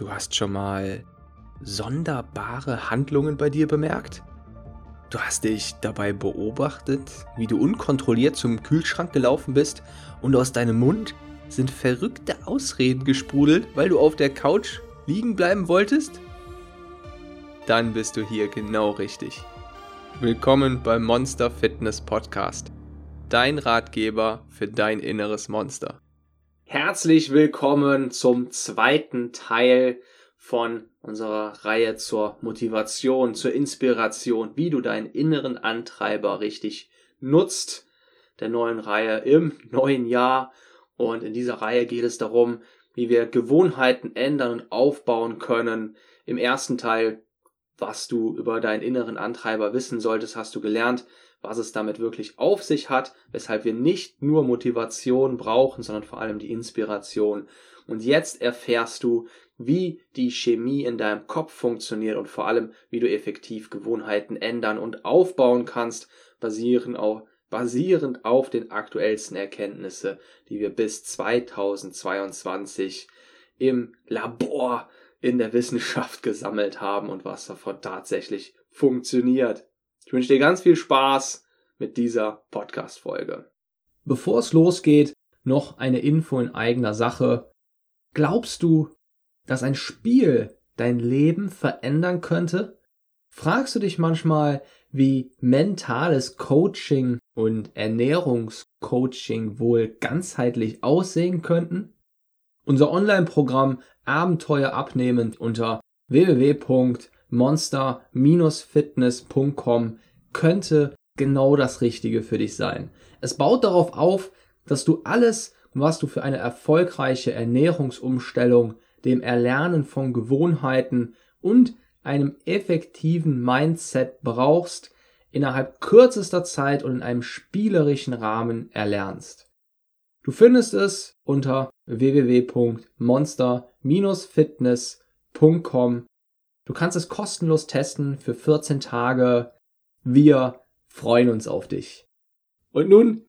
Du hast schon mal sonderbare Handlungen bei dir bemerkt? Du hast dich dabei beobachtet, wie du unkontrolliert zum Kühlschrank gelaufen bist und aus deinem Mund sind verrückte Ausreden gesprudelt, weil du auf der Couch liegen bleiben wolltest? Dann bist du hier genau richtig. Willkommen beim Monster Fitness Podcast. Dein Ratgeber für dein inneres Monster. Herzlich willkommen zum zweiten Teil von unserer Reihe zur Motivation, zur Inspiration, wie du deinen inneren Antreiber richtig nutzt, der neuen Reihe im neuen Jahr. Und in dieser Reihe geht es darum, wie wir Gewohnheiten ändern und aufbauen können. Im ersten Teil, was du über deinen inneren Antreiber wissen solltest, hast du gelernt, was es damit wirklich auf sich hat, weshalb wir nicht nur Motivation brauchen, sondern vor allem die Inspiration. Und jetzt erfährst du, wie die Chemie in deinem Kopf funktioniert und vor allem, wie du effektiv Gewohnheiten ändern und aufbauen kannst, basierend auf, basierend auf den aktuellsten Erkenntnissen, die wir bis 2022 im Labor in der Wissenschaft gesammelt haben und was davon tatsächlich funktioniert. Ich wünsche dir ganz viel Spaß mit dieser Podcast-Folge. Bevor es losgeht, noch eine Info in eigener Sache. Glaubst du, dass ein Spiel dein Leben verändern könnte? Fragst du dich manchmal, wie mentales Coaching und Ernährungscoaching wohl ganzheitlich aussehen könnten? Unser Online-Programm Abenteuer abnehmend unter www monster-fitness.com könnte genau das Richtige für dich sein. Es baut darauf auf, dass du alles, was du für eine erfolgreiche Ernährungsumstellung, dem Erlernen von Gewohnheiten und einem effektiven Mindset brauchst, innerhalb kürzester Zeit und in einem spielerischen Rahmen erlernst. Du findest es unter www.monster-fitness.com Du kannst es kostenlos testen für 14 Tage. Wir freuen uns auf dich. Und nun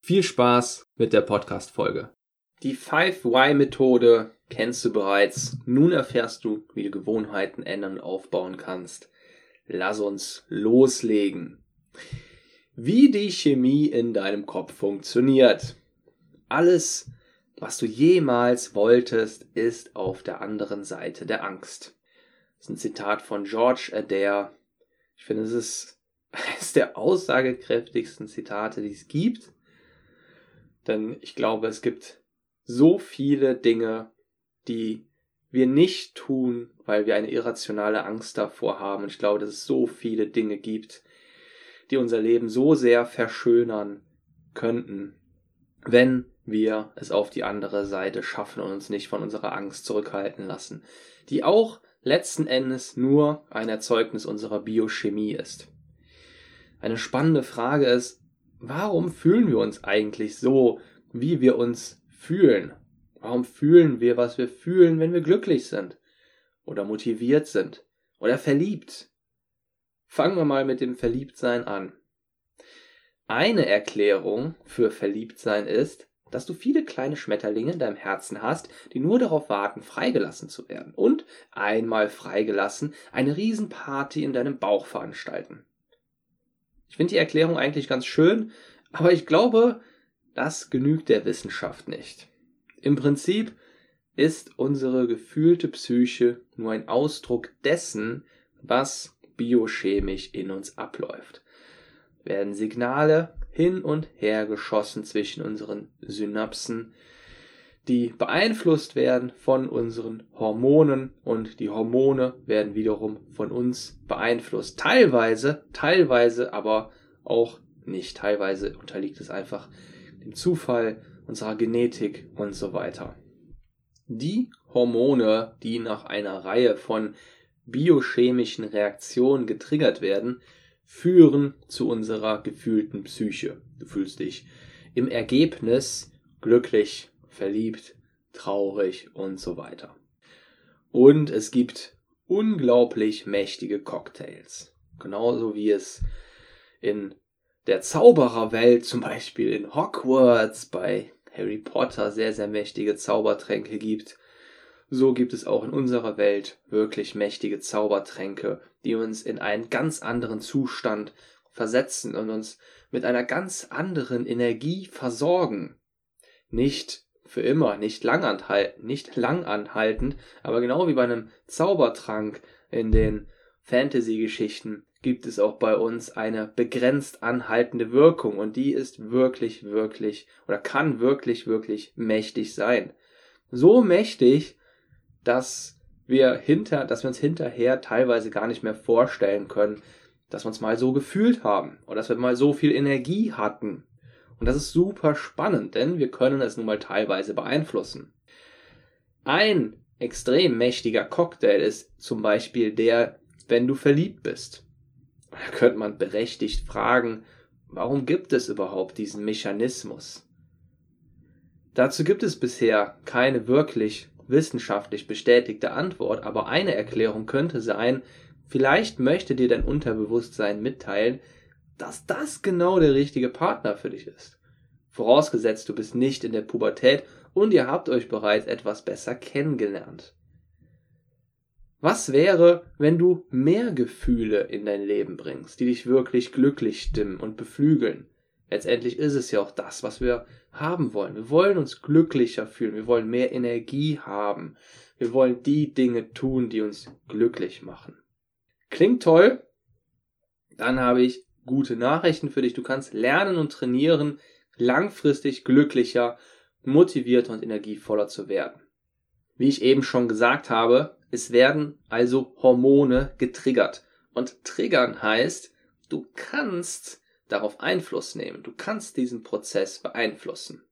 viel Spaß mit der Podcast-Folge. Die 5Y-Methode kennst du bereits. Nun erfährst du, wie du Gewohnheiten ändern und aufbauen kannst. Lass uns loslegen. Wie die Chemie in deinem Kopf funktioniert. Alles, was du jemals wolltest, ist auf der anderen Seite der Angst. Ist ein Zitat von George Adair. Ich finde, es ist eines der aussagekräftigsten Zitate, die es gibt. Denn ich glaube, es gibt so viele Dinge, die wir nicht tun, weil wir eine irrationale Angst davor haben. Und ich glaube, dass es so viele Dinge gibt, die unser Leben so sehr verschönern könnten, wenn wir es auf die andere Seite schaffen und uns nicht von unserer Angst zurückhalten lassen, die auch letzten Endes nur ein Erzeugnis unserer Biochemie ist. Eine spannende Frage ist, warum fühlen wir uns eigentlich so, wie wir uns fühlen? Warum fühlen wir, was wir fühlen, wenn wir glücklich sind? Oder motiviert sind? Oder verliebt? Fangen wir mal mit dem Verliebtsein an. Eine Erklärung für Verliebtsein ist, dass du viele kleine Schmetterlinge in deinem Herzen hast, die nur darauf warten, freigelassen zu werden. Und einmal freigelassen, eine Riesenparty in deinem Bauch veranstalten. Ich finde die Erklärung eigentlich ganz schön, aber ich glaube, das genügt der Wissenschaft nicht. Im Prinzip ist unsere gefühlte Psyche nur ein Ausdruck dessen, was biochemisch in uns abläuft. Werden Signale hin und her geschossen zwischen unseren Synapsen, die beeinflusst werden von unseren Hormonen und die Hormone werden wiederum von uns beeinflusst. Teilweise, teilweise aber auch nicht. Teilweise unterliegt es einfach dem Zufall unserer Genetik und so weiter. Die Hormone, die nach einer Reihe von biochemischen Reaktionen getriggert werden, führen zu unserer gefühlten Psyche. Du fühlst dich im Ergebnis glücklich, verliebt, traurig und so weiter. Und es gibt unglaublich mächtige Cocktails. Genauso wie es in der Zaubererwelt, zum Beispiel in Hogwarts, bei Harry Potter sehr, sehr mächtige Zaubertränke gibt. So gibt es auch in unserer Welt wirklich mächtige Zaubertränke, die uns in einen ganz anderen Zustand versetzen und uns mit einer ganz anderen Energie versorgen. Nicht für immer, nicht lang anhalten, nicht lang anhaltend, aber genau wie bei einem Zaubertrank in den Fantasy-Geschichten gibt es auch bei uns eine begrenzt anhaltende Wirkung und die ist wirklich, wirklich oder kann wirklich, wirklich mächtig sein. So mächtig, dass wir hinter, dass wir uns hinterher teilweise gar nicht mehr vorstellen können, dass wir uns mal so gefühlt haben oder dass wir mal so viel Energie hatten. Und das ist super spannend, denn wir können es nun mal teilweise beeinflussen. Ein extrem mächtiger Cocktail ist zum Beispiel der, wenn du verliebt bist. Da könnte man berechtigt fragen, warum gibt es überhaupt diesen Mechanismus? Dazu gibt es bisher keine wirklich wissenschaftlich bestätigte Antwort, aber eine Erklärung könnte sein, vielleicht möchte dir dein Unterbewusstsein mitteilen, dass das genau der richtige Partner für dich ist. Vorausgesetzt, du bist nicht in der Pubertät und ihr habt euch bereits etwas besser kennengelernt. Was wäre, wenn du mehr Gefühle in dein Leben bringst, die dich wirklich glücklich stimmen und beflügeln? Letztendlich ist es ja auch das, was wir haben wollen. Wir wollen uns glücklicher fühlen, wir wollen mehr Energie haben, wir wollen die Dinge tun, die uns glücklich machen. Klingt toll? Dann habe ich gute Nachrichten für dich. Du kannst lernen und trainieren, langfristig glücklicher, motivierter und energievoller zu werden. Wie ich eben schon gesagt habe, es werden also Hormone getriggert. Und triggern heißt, du kannst darauf Einfluss nehmen. Du kannst diesen Prozess beeinflussen.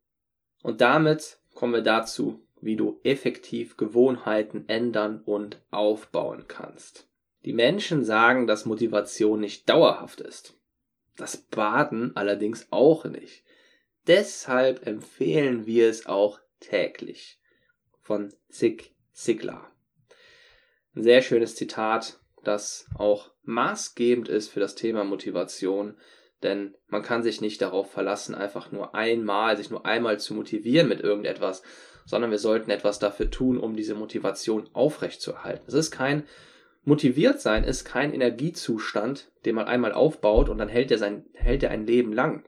Und damit kommen wir dazu, wie du effektiv Gewohnheiten ändern und aufbauen kannst. Die Menschen sagen, dass Motivation nicht dauerhaft ist. Das Baden allerdings auch nicht. Deshalb empfehlen wir es auch täglich. Von Zig Ziglar. Ein sehr schönes Zitat, das auch maßgebend ist für das Thema Motivation, denn man kann sich nicht darauf verlassen, einfach nur einmal, sich nur einmal zu motivieren mit irgendetwas, sondern wir sollten etwas dafür tun, um diese Motivation aufrechtzuerhalten. Es ist kein motiviert sein ist kein Energiezustand, den man einmal aufbaut und dann hält er sein hält er ein Leben lang.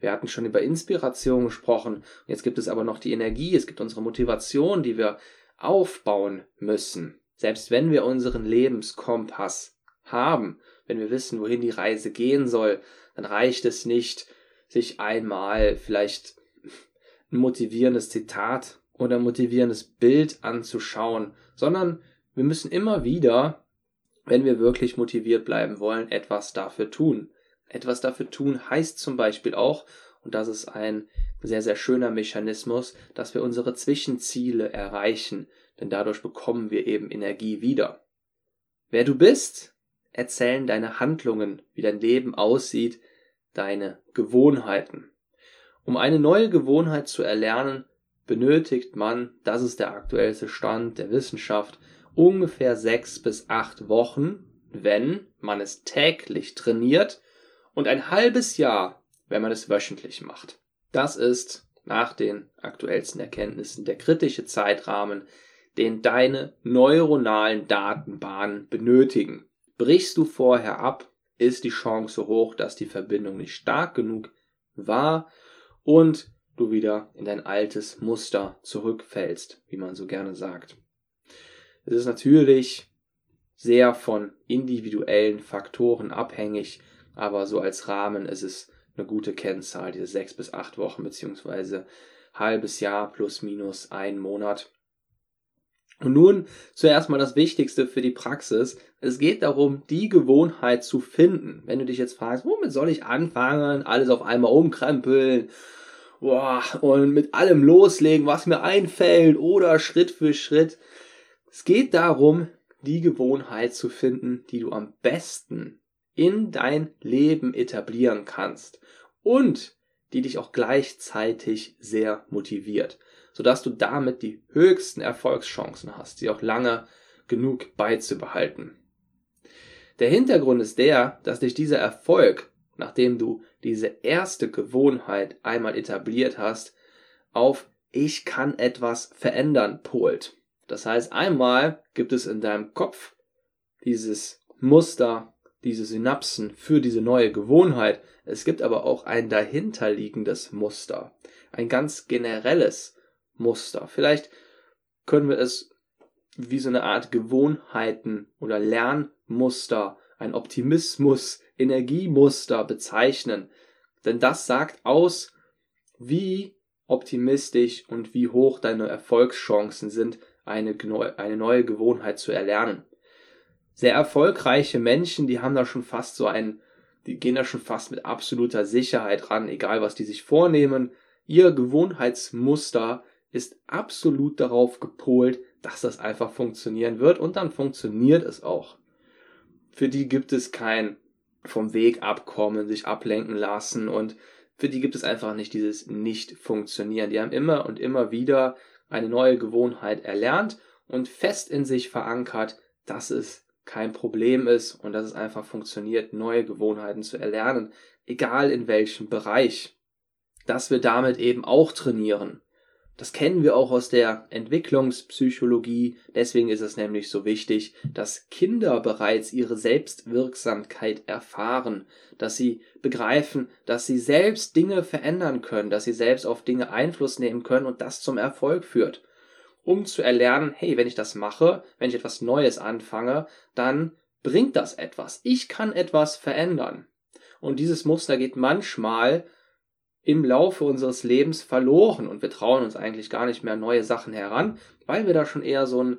Wir hatten schon über Inspiration gesprochen. Jetzt gibt es aber noch die Energie, es gibt unsere Motivation, die wir aufbauen müssen. Selbst wenn wir unseren Lebenskompass haben, wenn wir wissen, wohin die Reise gehen soll, dann reicht es nicht, sich einmal vielleicht ein motivierendes Zitat oder ein motivierendes Bild anzuschauen, sondern wir müssen immer wieder, wenn wir wirklich motiviert bleiben wollen, etwas dafür tun. Etwas dafür tun heißt zum Beispiel auch, und das ist ein sehr, sehr schöner Mechanismus, dass wir unsere Zwischenziele erreichen, denn dadurch bekommen wir eben Energie wieder. Wer du bist, erzählen deine Handlungen, wie dein Leben aussieht, deine Gewohnheiten. Um eine neue Gewohnheit zu erlernen, benötigt man, das ist der aktuellste Stand der Wissenschaft, ungefähr sechs bis acht Wochen, wenn man es täglich trainiert und ein halbes Jahr, wenn man es wöchentlich macht. Das ist nach den aktuellsten Erkenntnissen der kritische Zeitrahmen, den deine neuronalen Datenbahnen benötigen. Brichst du vorher ab, ist die Chance hoch, dass die Verbindung nicht stark genug war und du wieder in dein altes Muster zurückfällst, wie man so gerne sagt. Es ist natürlich sehr von individuellen Faktoren abhängig, aber so als Rahmen ist es eine gute Kennzahl, diese sechs bis acht Wochen beziehungsweise halbes Jahr plus minus ein Monat. Und nun zuerst mal das Wichtigste für die Praxis. Es geht darum, die Gewohnheit zu finden. Wenn du dich jetzt fragst, womit soll ich anfangen? Alles auf einmal umkrempeln. Boah, und mit allem loslegen, was mir einfällt oder Schritt für Schritt. Es geht darum, die Gewohnheit zu finden, die du am besten in dein Leben etablieren kannst und die dich auch gleichzeitig sehr motiviert, sodass du damit die höchsten Erfolgschancen hast, sie auch lange genug beizubehalten. Der Hintergrund ist der, dass dich dieser Erfolg, nachdem du diese erste Gewohnheit einmal etabliert hast, auf ich kann etwas verändern polt. Das heißt, einmal gibt es in deinem Kopf dieses Muster, diese Synapsen für diese neue Gewohnheit. Es gibt aber auch ein dahinterliegendes Muster, ein ganz generelles Muster. Vielleicht können wir es wie so eine Art Gewohnheiten oder Lernmuster, ein Optimismus, Energiemuster bezeichnen. Denn das sagt aus, wie optimistisch und wie hoch deine Erfolgschancen sind, eine, eine neue Gewohnheit zu erlernen. Sehr erfolgreiche Menschen, die haben da schon fast so ein, die gehen da schon fast mit absoluter Sicherheit ran, egal was die sich vornehmen. Ihr Gewohnheitsmuster ist absolut darauf gepolt, dass das einfach funktionieren wird und dann funktioniert es auch. Für die gibt es kein vom Weg abkommen, sich ablenken lassen und für die gibt es einfach nicht dieses Nicht-Funktionieren. Die haben immer und immer wieder eine neue Gewohnheit erlernt und fest in sich verankert, dass es kein Problem ist und dass es einfach funktioniert, neue Gewohnheiten zu erlernen, egal in welchem Bereich. Dass wir damit eben auch trainieren. Das kennen wir auch aus der Entwicklungspsychologie. Deswegen ist es nämlich so wichtig, dass Kinder bereits ihre Selbstwirksamkeit erfahren, dass sie begreifen, dass sie selbst Dinge verändern können, dass sie selbst auf Dinge Einfluss nehmen können und das zum Erfolg führt. Um zu erlernen, hey, wenn ich das mache, wenn ich etwas Neues anfange, dann bringt das etwas. Ich kann etwas verändern. Und dieses Muster geht manchmal im Laufe unseres Lebens verloren und wir trauen uns eigentlich gar nicht mehr neue Sachen heran, weil wir da schon eher so ein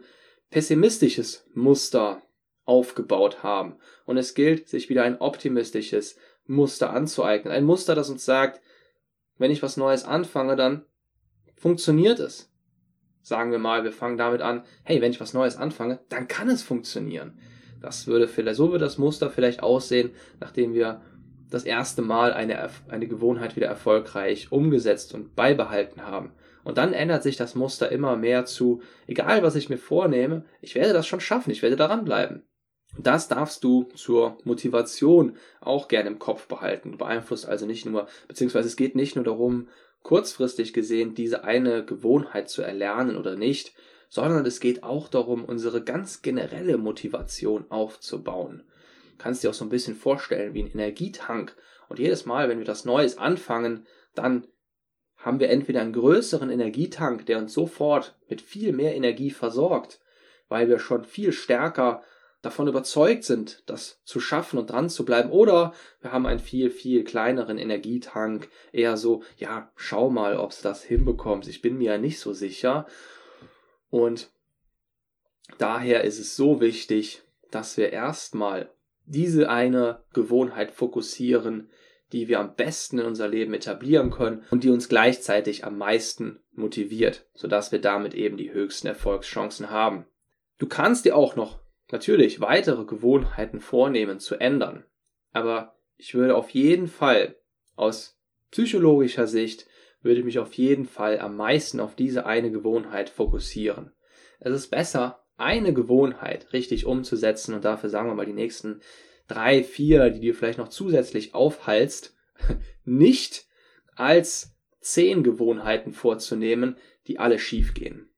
pessimistisches Muster aufgebaut haben. Und es gilt, sich wieder ein optimistisches Muster anzueignen. Ein Muster, das uns sagt, wenn ich was Neues anfange, dann funktioniert es. Sagen wir mal, wir fangen damit an, hey, wenn ich was Neues anfange, dann kann es funktionieren. Das würde vielleicht, so würde das Muster vielleicht aussehen, nachdem wir das erste Mal eine, eine Gewohnheit wieder erfolgreich umgesetzt und beibehalten haben. Und dann ändert sich das Muster immer mehr zu, egal was ich mir vornehme, ich werde das schon schaffen, ich werde daran bleiben. Das darfst du zur Motivation auch gerne im Kopf behalten. Du beeinflusst also nicht nur, beziehungsweise es geht nicht nur darum, kurzfristig gesehen diese eine Gewohnheit zu erlernen oder nicht, sondern es geht auch darum, unsere ganz generelle Motivation aufzubauen kannst dir auch so ein bisschen vorstellen wie ein Energietank. Und jedes Mal, wenn wir das Neues anfangen, dann haben wir entweder einen größeren Energietank, der uns sofort mit viel mehr Energie versorgt, weil wir schon viel stärker davon überzeugt sind, das zu schaffen und dran zu bleiben, oder wir haben einen viel, viel kleineren Energietank, eher so, ja, schau mal, ob es das hinbekommt, ich bin mir ja nicht so sicher. Und daher ist es so wichtig, dass wir erstmal diese eine Gewohnheit fokussieren, die wir am besten in unser Leben etablieren können und die uns gleichzeitig am meisten motiviert, sodass wir damit eben die höchsten Erfolgschancen haben. Du kannst dir auch noch natürlich weitere Gewohnheiten vornehmen zu ändern, aber ich würde auf jeden Fall aus psychologischer Sicht würde ich mich auf jeden Fall am meisten auf diese eine Gewohnheit fokussieren. Es ist besser, eine Gewohnheit richtig umzusetzen und dafür sagen wir mal die nächsten drei, vier, die du vielleicht noch zusätzlich aufhalst, nicht als zehn Gewohnheiten vorzunehmen, die alle schief gehen.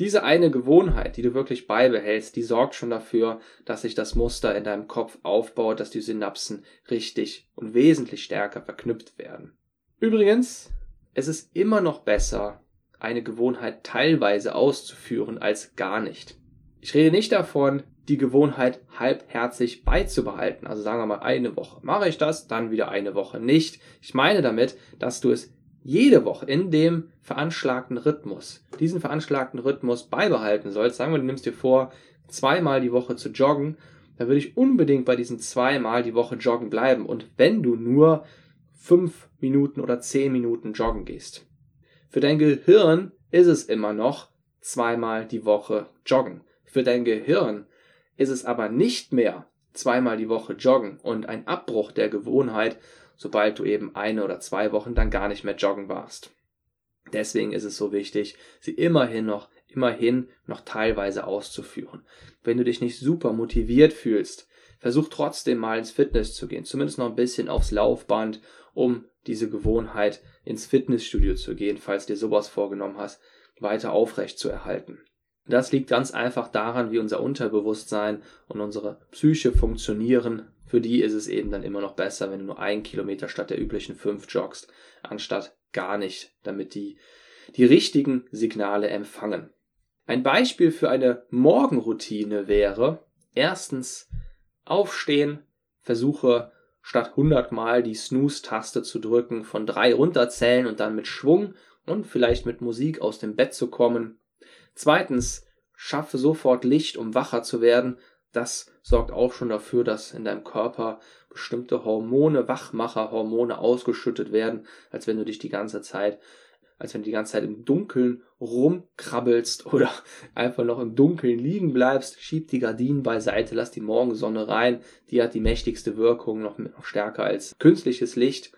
Diese eine Gewohnheit, die du wirklich beibehältst, die sorgt schon dafür, dass sich das Muster in deinem Kopf aufbaut, dass die Synapsen richtig und wesentlich stärker verknüpft werden. Übrigens, es ist immer noch besser, eine Gewohnheit teilweise auszuführen als gar nicht. Ich rede nicht davon, die Gewohnheit halbherzig beizubehalten. Also sagen wir mal, eine Woche mache ich das, dann wieder eine Woche nicht. Ich meine damit, dass du es jede Woche in dem veranschlagten Rhythmus, diesen veranschlagten Rhythmus beibehalten sollst. Sagen wir, du nimmst dir vor, zweimal die Woche zu joggen, dann würde ich unbedingt bei diesen zweimal die Woche joggen bleiben. Und wenn du nur fünf Minuten oder zehn Minuten joggen gehst. Für dein Gehirn ist es immer noch zweimal die Woche joggen. Für dein Gehirn ist es aber nicht mehr zweimal die Woche joggen und ein Abbruch der Gewohnheit, sobald du eben eine oder zwei Wochen dann gar nicht mehr joggen warst. Deswegen ist es so wichtig, sie immerhin noch, immerhin noch teilweise auszuführen. Wenn du dich nicht super motiviert fühlst, versuch trotzdem mal ins Fitness zu gehen, zumindest noch ein bisschen aufs Laufband, um diese Gewohnheit ins Fitnessstudio zu gehen, falls dir sowas vorgenommen hast, weiter aufrecht zu erhalten. Das liegt ganz einfach daran, wie unser Unterbewusstsein und unsere Psyche funktionieren. Für die ist es eben dann immer noch besser, wenn du nur einen Kilometer statt der üblichen fünf joggst, anstatt gar nicht, damit die die richtigen Signale empfangen. Ein Beispiel für eine Morgenroutine wäre, erstens aufstehen, versuche statt 100 Mal die Snooze-Taste zu drücken, von drei runterzählen und dann mit Schwung und vielleicht mit Musik aus dem Bett zu kommen. Zweitens, schaffe sofort Licht, um wacher zu werden. Das sorgt auch schon dafür, dass in deinem Körper bestimmte Hormone, Wachmacherhormone ausgeschüttet werden, als wenn du dich die ganze Zeit als wenn du die ganze Zeit im Dunkeln rumkrabbelst oder einfach noch im Dunkeln liegen bleibst. Schieb die Gardinen beiseite, lass die Morgensonne rein. Die hat die mächtigste Wirkung, noch, noch stärker als künstliches Licht.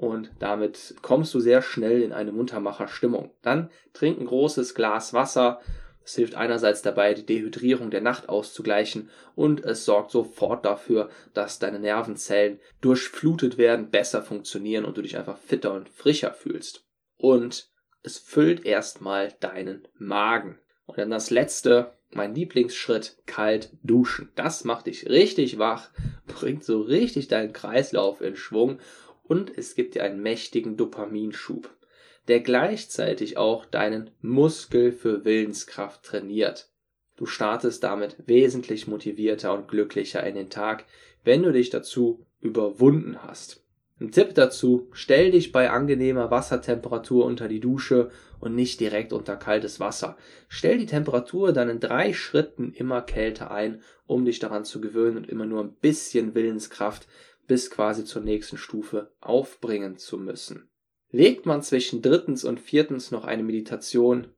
Und damit kommst du sehr schnell in eine Muntermacher-Stimmung. Dann trink ein großes Glas Wasser. Das hilft einerseits dabei, die Dehydrierung der Nacht auszugleichen und es sorgt sofort dafür, dass deine Nervenzellen durchflutet werden, besser funktionieren und du dich einfach fitter und frischer fühlst und es füllt erstmal deinen Magen. Und dann das letzte, mein Lieblingsschritt, kalt duschen. Das macht dich richtig wach, bringt so richtig deinen Kreislauf in Schwung und es gibt dir einen mächtigen Dopaminschub, der gleichzeitig auch deinen Muskel für Willenskraft trainiert. Du startest damit wesentlich motivierter und glücklicher in den Tag, wenn du dich dazu überwunden hast. Ein Tipp dazu, stell dich bei angenehmer Wassertemperatur unter die Dusche und nicht direkt unter kaltes Wasser. Stell die Temperatur dann in drei Schritten immer kälter ein, um dich daran zu gewöhnen und immer nur ein bisschen Willenskraft bis quasi zur nächsten Stufe aufbringen zu müssen. Legt man zwischen drittens und viertens noch eine Meditation,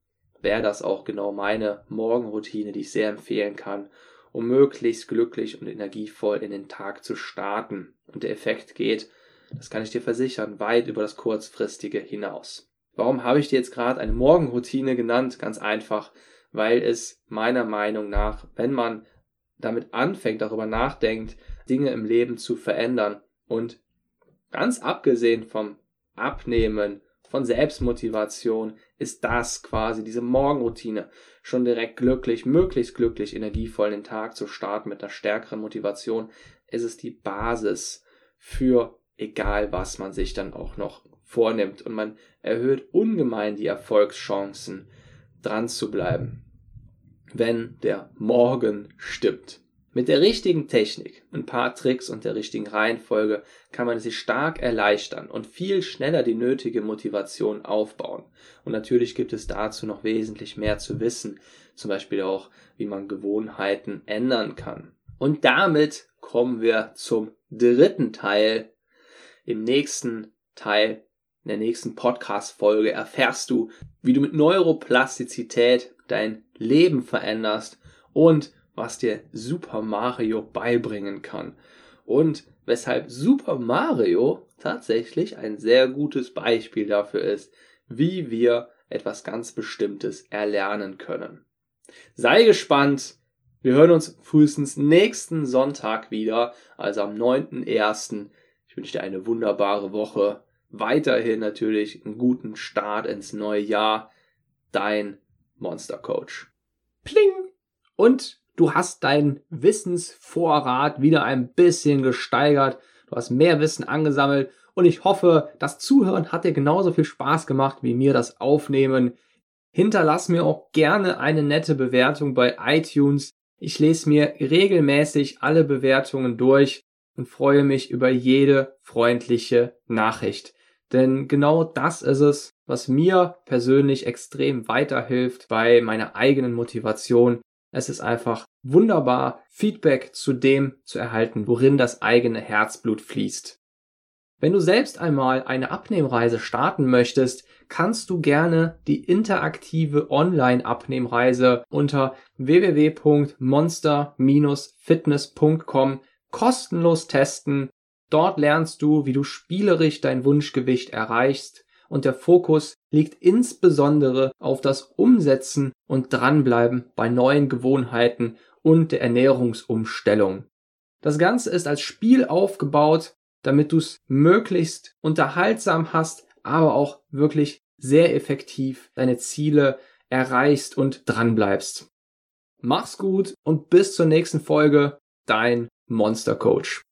wäre das auch genau meine Morgenroutine, die ich sehr empfehlen kann, um möglichst glücklich und energievoll in den Tag zu starten. Und der Effekt geht das kann ich dir versichern, weit über das kurzfristige hinaus. Warum habe ich dir jetzt gerade eine Morgenroutine genannt? Ganz einfach, weil es meiner Meinung nach, wenn man damit anfängt, darüber nachdenkt, Dinge im Leben zu verändern und ganz abgesehen vom Abnehmen, von Selbstmotivation, ist das quasi diese Morgenroutine schon direkt glücklich, möglichst glücklich, energievoll den Tag zu starten mit einer stärkeren Motivation. Es ist die Basis für egal was man sich dann auch noch vornimmt. Und man erhöht ungemein die Erfolgschancen, dran zu bleiben, wenn der Morgen stimmt. Mit der richtigen Technik, ein paar Tricks und der richtigen Reihenfolge kann man sich stark erleichtern und viel schneller die nötige Motivation aufbauen. Und natürlich gibt es dazu noch wesentlich mehr zu wissen, zum Beispiel auch, wie man Gewohnheiten ändern kann. Und damit kommen wir zum dritten Teil im nächsten Teil, in der nächsten Podcast-Folge erfährst du, wie du mit Neuroplastizität dein Leben veränderst und was dir Super Mario beibringen kann. Und weshalb Super Mario tatsächlich ein sehr gutes Beispiel dafür ist, wie wir etwas ganz Bestimmtes erlernen können. Sei gespannt. Wir hören uns frühestens nächsten Sonntag wieder, also am 9.1. Ich wünsche dir eine wunderbare Woche. Weiterhin natürlich einen guten Start ins neue Jahr. Dein Monster Coach. Pling! Und du hast deinen Wissensvorrat wieder ein bisschen gesteigert. Du hast mehr Wissen angesammelt. Und ich hoffe, das Zuhören hat dir genauso viel Spaß gemacht wie mir das Aufnehmen. Hinterlass mir auch gerne eine nette Bewertung bei iTunes. Ich lese mir regelmäßig alle Bewertungen durch und freue mich über jede freundliche Nachricht. Denn genau das ist es, was mir persönlich extrem weiterhilft bei meiner eigenen Motivation. Es ist einfach wunderbar, Feedback zu dem zu erhalten, worin das eigene Herzblut fließt. Wenn du selbst einmal eine Abnehmreise starten möchtest, kannst du gerne die interaktive Online-Abnehmreise unter www.monster-fitness.com kostenlos testen. Dort lernst du, wie du spielerisch dein Wunschgewicht erreichst und der Fokus liegt insbesondere auf das Umsetzen und Dranbleiben bei neuen Gewohnheiten und der Ernährungsumstellung. Das Ganze ist als Spiel aufgebaut, damit du es möglichst unterhaltsam hast, aber auch wirklich sehr effektiv deine Ziele erreichst und dranbleibst. Mach's gut und bis zur nächsten Folge. Dein Monster Coach.